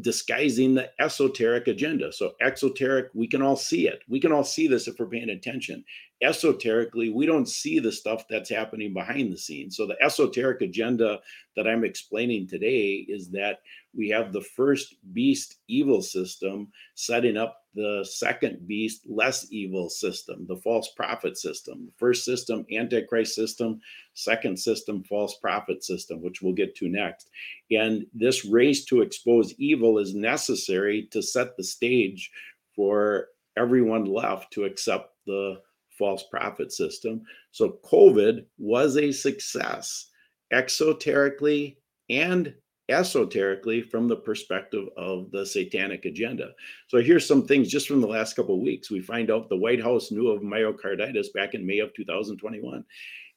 [SPEAKER 1] disguising the esoteric agenda. So, exoteric, we can all see it. We can all see this if we're paying attention. Esoterically, we don't see the stuff that's happening behind the scenes. So, the esoteric agenda that I'm explaining today is that we have the first beast evil system setting up the second beast less evil system the false prophet system first system antichrist system second system false prophet system which we'll get to next. And this race to expose evil is necessary to set the stage for everyone left to accept the false prophet system. So covid was a success exoterically and esoterically from the perspective of the satanic agenda. So here's some things just from the last couple of weeks. We find out the White House knew of myocarditis back in May of 2021.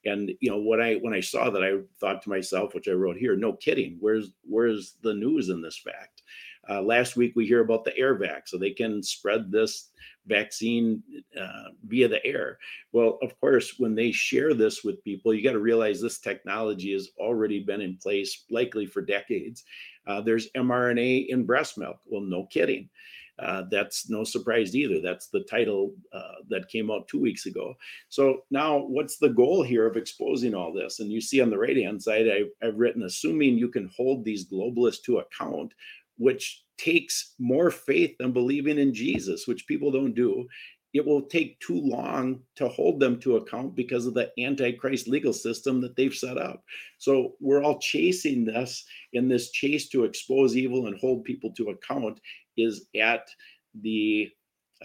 [SPEAKER 1] And you know what I when I saw that I thought to myself, which I wrote here, no kidding, where's where's the news in this fact? Uh, last week we hear about the air vac, so they can spread this vaccine uh, via the air. Well, of course, when they share this with people, you got to realize this technology has already been in place, likely for decades. Uh, there's mRNA in breast milk. Well, no kidding. Uh, that's no surprise either. That's the title uh, that came out two weeks ago. So now, what's the goal here of exposing all this? And you see on the right hand side, I, I've written, assuming you can hold these globalists to account, which takes more faith than believing in Jesus, which people don't do. It will take too long to hold them to account because of the antichrist legal system that they've set up. So we're all chasing this, and this chase to expose evil and hold people to account is at the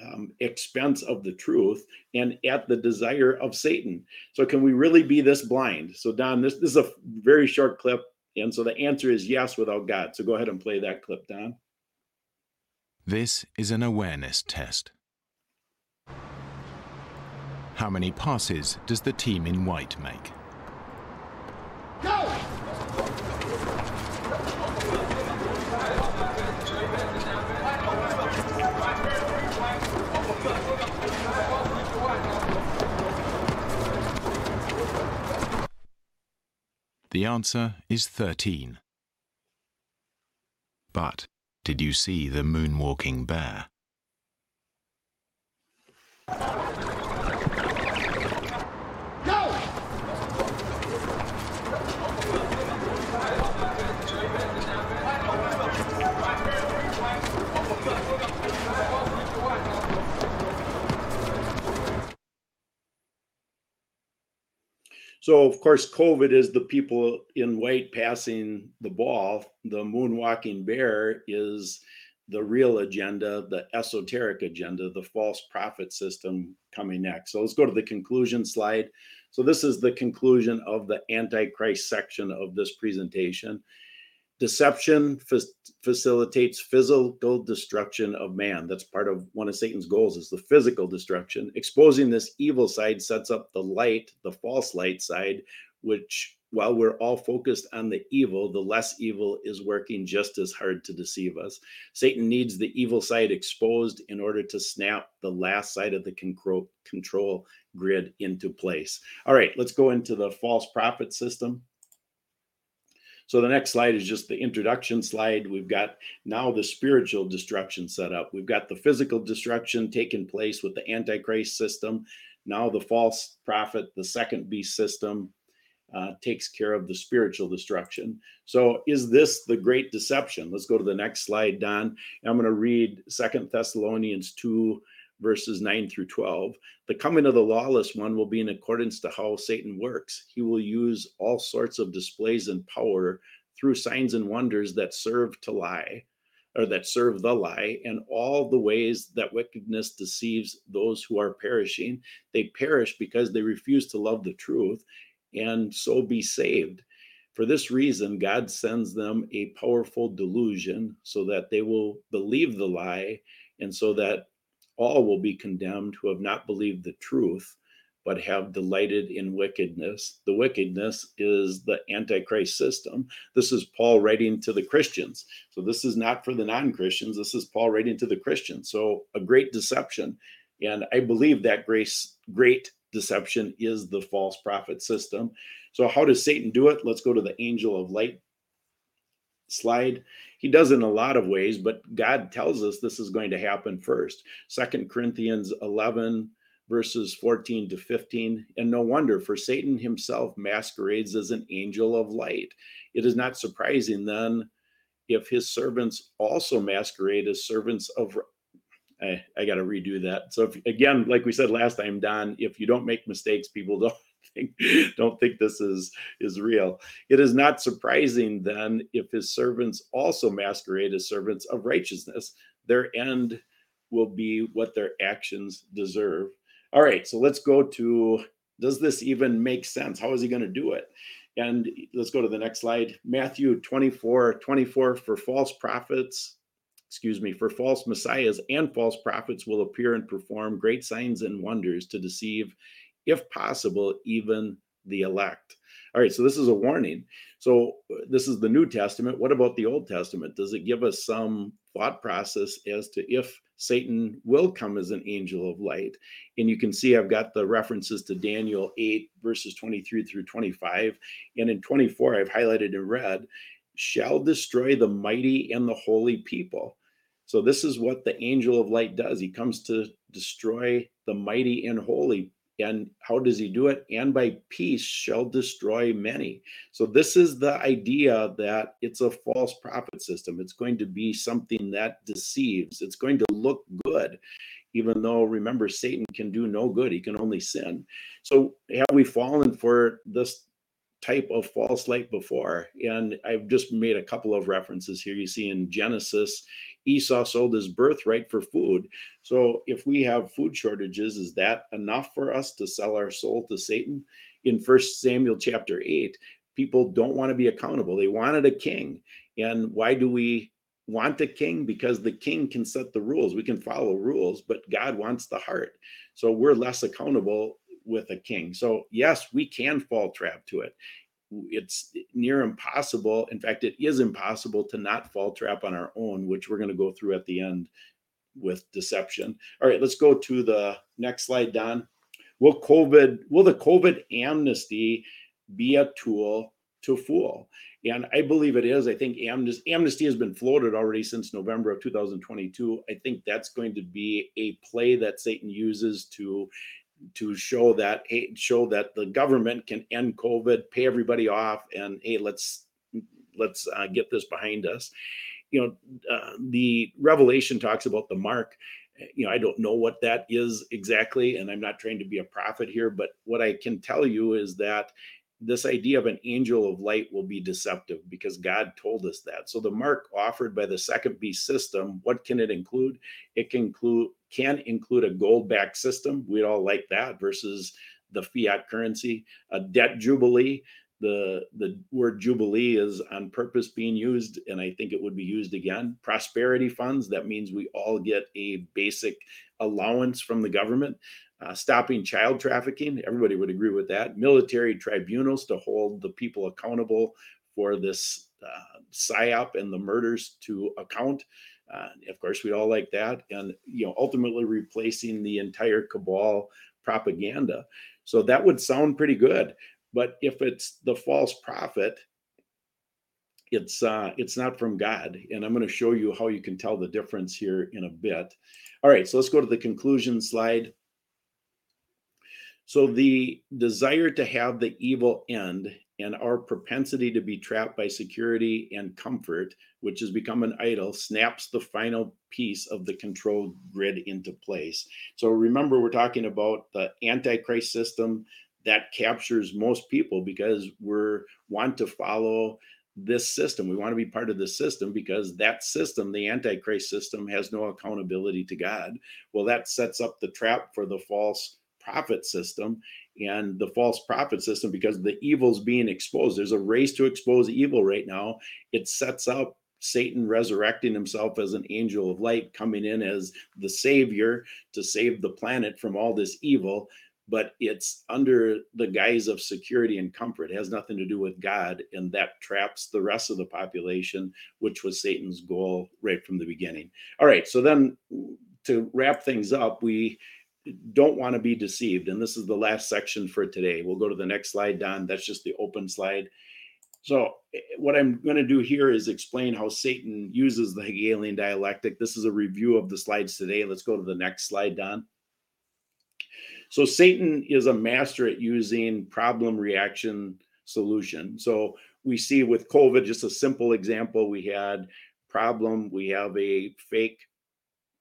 [SPEAKER 1] um, expense of the truth and at the desire of Satan. So, can we really be this blind? So, Don, this, this is a very short clip. And so the answer is yes without God. So, go ahead and play that clip, Don.
[SPEAKER 16] This is an awareness test. How many passes does the team in white make? Go! The answer is 13. But did you see the moonwalking bear?
[SPEAKER 1] So, of course, COVID is the people in white passing the ball. The moonwalking bear is the real agenda, the esoteric agenda, the false prophet system coming next. So let's go to the conclusion slide. So this is the conclusion of the Antichrist section of this presentation. Deception fa- facilitates physical destruction of man. That's part of one of Satan's goals is the physical destruction. Exposing this evil side sets up the light, the false light side, which while we're all focused on the evil, the less evil is working just as hard to deceive us. Satan needs the evil side exposed in order to snap the last side of the control, control grid into place. All right, let's go into the false prophet system. So the next slide is just the introduction slide. We've got now the spiritual destruction set up. We've got the physical destruction taking place with the Antichrist system. Now the false prophet, the second beast system, uh, takes care of the spiritual destruction. So is this the great deception? Let's go to the next slide, Don. I'm going to read Second Thessalonians 2, verses 9 through 12. The coming of the lawless one will be in accordance to how Satan works. He will use all sorts of displays and power through signs and wonders that serve to lie or that serve the lie and all the ways that wickedness deceives those who are perishing. They perish because they refuse to love the truth and so be saved. For this reason, God sends them a powerful delusion so that they will believe the lie and so that all will be condemned who have not believed the truth but have delighted in wickedness. The wickedness is the Antichrist system. This is Paul writing to the Christians. So this is not for the non Christians. This is Paul writing to the Christians. So a great deception. And I believe that grace, great deception is the false prophet system. So, how does Satan do it? Let's go to the angel of light slide. He does in a lot of ways, but God tells us this is going to happen first. Second Corinthians 11, verses 14 to 15. And no wonder, for Satan himself masquerades as an angel of light. It is not surprising then if his servants also masquerade as servants of I, I got to redo that. So if, again, like we said last time, Don, if you don't make mistakes, people don't don't think this is is real. It is not surprising then if his servants also masquerade as servants of righteousness. Their end will be what their actions deserve. All right, so let's go to does this even make sense? How is he going to do it? And let's go to the next slide. Matthew 24, 24 for false prophets excuse me, for false messiahs and false prophets will appear and perform great signs and wonders to deceive, if possible, even the elect. All right, so this is a warning. So uh, this is the New Testament. What about the Old Testament? Does it give us some thought process as to if Satan will come as an angel of light? And you can see I've got the references to Daniel 8, verses 23 through 25. And in 24, I've highlighted in red, shall destroy the mighty and the holy people. So this is what the angel of light does. He comes to destroy the mighty and holy. And how does he do it? And by peace shall destroy many. So this is the idea that it's a false prophet system. It's going to be something that deceives. It's going to look good, even though remember Satan can do no good. He can only sin. So have we fallen for this type of false light before. And I've just made a couple of references here. You see in Genesis, Esau sold his birthright for food. So if we have food shortages, is that enough for us to sell our soul to Satan? In First Samuel chapter 8, people don't want to be accountable. They wanted a king. And why do we want a king? Because the king can set the rules. We can follow rules, but God wants the heart. So we're less accountable with a king. So, yes, we can fall trap to it it's near impossible. In fact, it is impossible to not fall trap on our own, which we're going to go through at the end with deception. All right, let's go to the next slide, Don. Will COVID, will the COVID amnesty be a tool to fool? And I believe it is. I think amnesty, amnesty has been floated already since November of 2022. I think that's going to be a play that Satan uses to to show that hey, show that the government can end COVID, pay everybody off, and hey, let's let's uh, get this behind us. You know, uh, the Revelation talks about the mark. You know, I don't know what that is exactly, and I'm not trying to be a prophet here, but what I can tell you is that this idea of an angel of light will be deceptive because God told us that. So the mark offered by the second beast system, what can it include? It can include can include a gold backed system. We'd all like that versus the fiat currency, a debt jubilee. The, the word jubilee is on purpose being used, and I think it would be used again. Prosperity funds, that means we all get a basic allowance from the government. Uh, stopping child trafficking, everybody would agree with that. Military tribunals to hold the people accountable for this uh, psyop and the murders to account. Uh, of course, we all like that, and you know, ultimately replacing the entire cabal propaganda. So that would sound pretty good. But if it's the false prophet, it's uh, it's not from God, and I'm going to show you how you can tell the difference here in a bit. All right, so let's go to the conclusion slide. So the desire to have the evil end and our propensity to be trapped by security and comfort, which has become an idol, snaps the final piece of the control grid into place. So remember, we're talking about the Antichrist system that captures most people because we're want to follow this system. We want to be part of this system because that system, the Antichrist system, has no accountability to God. Well, that sets up the trap for the false prophet system and the false prophet system because the evil's being exposed. There's a race to expose evil right now. It sets up Satan resurrecting himself as an angel of light, coming in as the savior to save the planet from all this evil but it's under the guise of security and comfort. It has nothing to do with God, and that traps the rest of the population, which was Satan's goal right from the beginning. All right, so then to wrap things up, we don't want to be deceived, and this is the last section for today. We'll go to the next slide, Don. That's just the open slide. So, eh, what I'm going to do here is explain how Satan uses the Hegelian dialectic. This is a review of the slides today. Let's go to the next slide, Don. So Satan is a master at using problem reaction solution. So we see with COVID, just a simple example, we had problem, we have a fake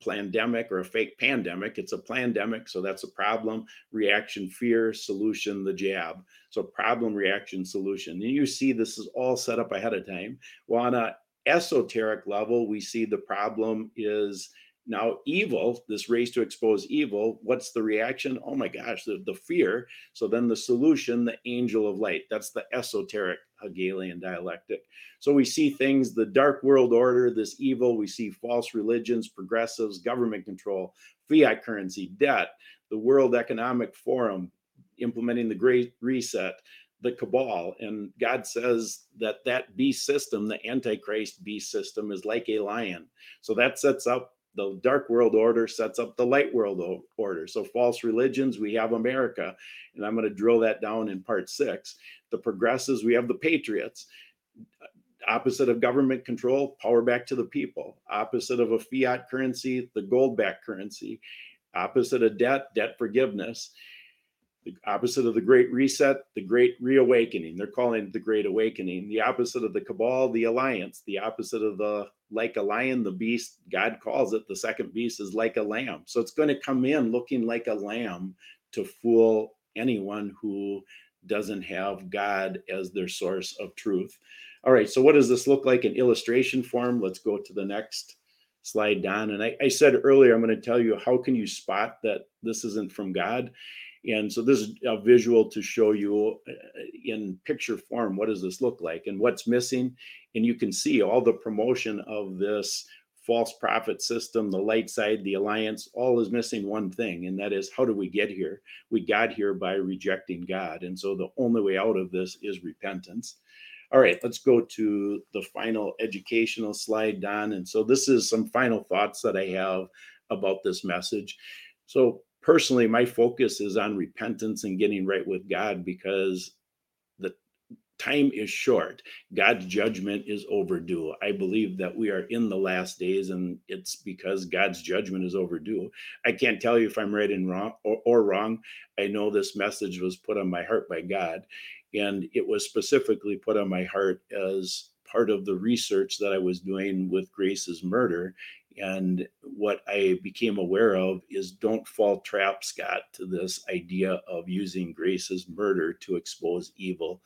[SPEAKER 1] pandemic or a fake pandemic. It's a pandemic, so that's a problem, reaction, fear, solution, the jab. So problem, reaction, solution. And you see this is all set up ahead of time. Well, on a esoteric level, we see the problem is now, evil, this race to expose evil, what's the reaction? Oh my gosh, the, the fear. So then the solution, the angel of light. That's the esoteric Hegelian dialectic. So we see things, the dark world order, this evil, we see false religions, progressives, government control, fiat currency, debt, the World Economic Forum implementing the Great Reset, the cabal. And God says that that beast system, the Antichrist beast system, is like a lion. So that sets up the dark world order sets up the light world order. So, false religions, we have America, and I'm going to drill that down in part six. The progressives, we have the patriots. Opposite of government control, power back to the people. Opposite of a fiat currency, the gold backed currency. Opposite of debt, debt forgiveness the opposite of the great reset, the great reawakening. They're calling it the great awakening. The opposite of the cabal, the alliance. The opposite of the like a lion, the beast, God calls it the second beast is like a lamb. So it's going to come in looking like a lamb to fool anyone who doesn't have God as their source of truth. All right, so what does this look like in illustration form? Let's go to the next slide, Don. And I, I said earlier, I'm going to tell you how can you spot that this isn't from God and so this is a visual to show you uh, in picture form what does this look like and what's missing. And you can see all the promotion of this false prophet system, the light side, the alliance, all is missing one thing, and that is how do we get here? We got here by rejecting God. And so the only way out of this is repentance. All right, let's go to the final educational slide, Don. And so this is some final thoughts that I have about this message. So personally, my focus is on repentance and getting right with God because the time is short. God's judgment is overdue. I believe that we are in the last days, and it's because God's judgment is overdue. I can't tell you if I'm right and wrong or, or wrong. I know this message was put on my heart by God, and it was specifically put on my heart as part of the research that I was doing with Grace's murder And what I became aware of is don't fall trap, Scott, to this idea of using Grace's murder to expose evil.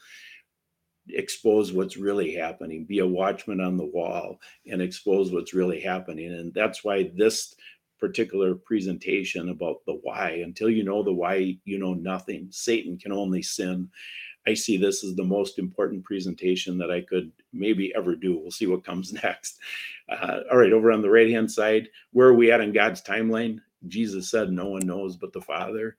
[SPEAKER 1] Expose what's really happening. Be a watchman on the wall and expose what's really happening. And that's why this particular presentation about the why until you know the why you know nothing. Satan can only sin i see this as the most important presentation that i could maybe ever do. We'll see what comes next. Uh, all right over on the right hand side where are we at in god's timeline? Jesus said no one knows but the father.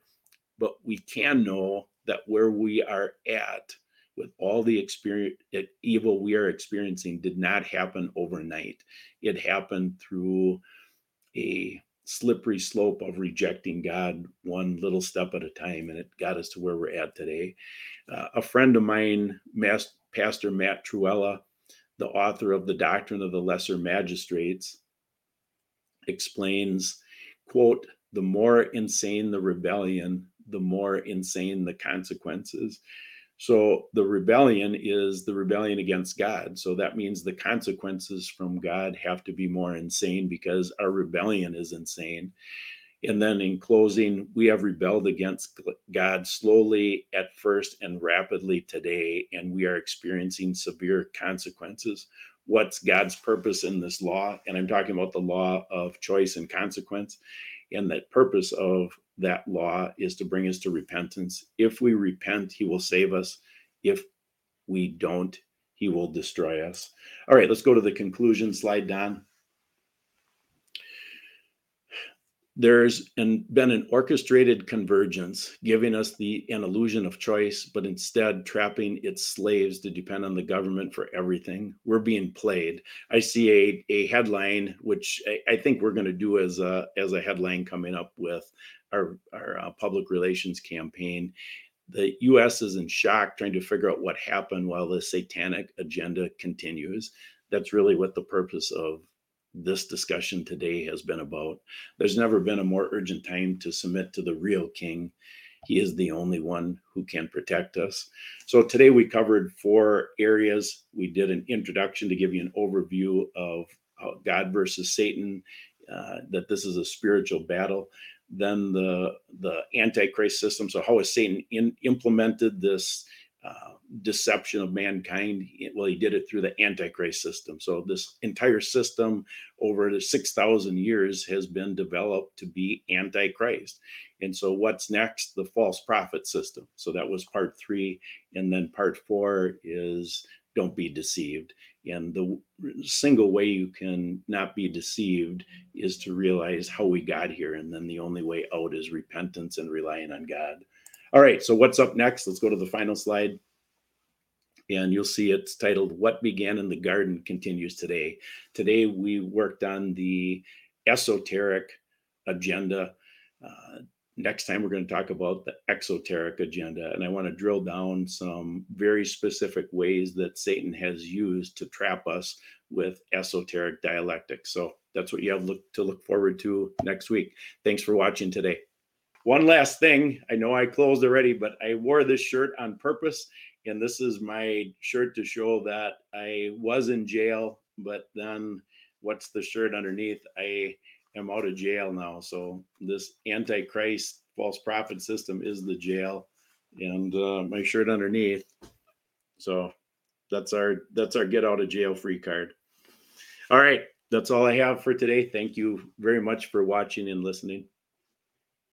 [SPEAKER 1] But we can know that where we are at with all the experience evil we are experiencing did not happen overnight. It happened through a slippery slope of rejecting god one little step at a time and it got us to where we're at today. Uh, a friend of mine Mas- pastor matt Trewhella the author of the doctrine of the lesser magistrates explains quote the more insane the rebellion the more insane the consequences so the rebellion is the rebellion against God. So that means the consequences from God have to be more insane because our rebellion is insane. And then in closing, we have rebelled against God slowly at first and rapidly today, and we are experiencing severe consequences. What's God's purpose in this law? And I'm talking about the law of choice and consequence. And that purpose of that law is to bring us to repentance. If we repent, he will save us. If we don't, he will destroy us. All right, let's go to the conclusion slide, Don. There's an, been an orchestrated convergence, giving us the an illusion of choice, but instead trapping its slaves to depend on the government for everything. We're being played. I see a, a headline, which I, I think we're going to do as a as a headline coming up with our, our uh, public relations campaign. The US is in shock trying to figure out what happened while the satanic agenda continues. That's really what the purpose of this discussion today has been about. There's never been a more urgent time to submit to the real king. He is the only one who can protect us. So today we covered four areas. We did an introduction to give you an overview of God versus Satan, uh, that this is a spiritual battle then the the antichrist system. So how has satan in, implemented this uh, deception of mankind? Well he did it through the antichrist system. So this entire system over the 6000 years has been developed to be antichrist. And so what's next? The false prophet system. So that was part three. And then part four is don't be deceived and the single way you can not be deceived is to realize how we got here. And then the only way out is repentance and relying on God. All right. So, what's up next? Let's go to the final slide. And you'll see it's titled What Began in the Garden Continues Today. Today, we worked on the esoteric agenda. Uh, next time we're going to talk about the exoteric agenda and i want to drill down some very specific ways that satan has used to trap us with esoteric dialectics. So that's what you have look, to look forward to next week. Thanks for watching today. One last thing i know i closed already but i wore this shirt on purpose and this is my shirt to show that i was in jail but then what's the shirt underneath? I am out of jail now. So this antichrist false prophet system is the jail, and uh, my shirt underneath. So that's our that's our get out of jail free card. All right, that's all I have for today. Thank you very much for watching and listening.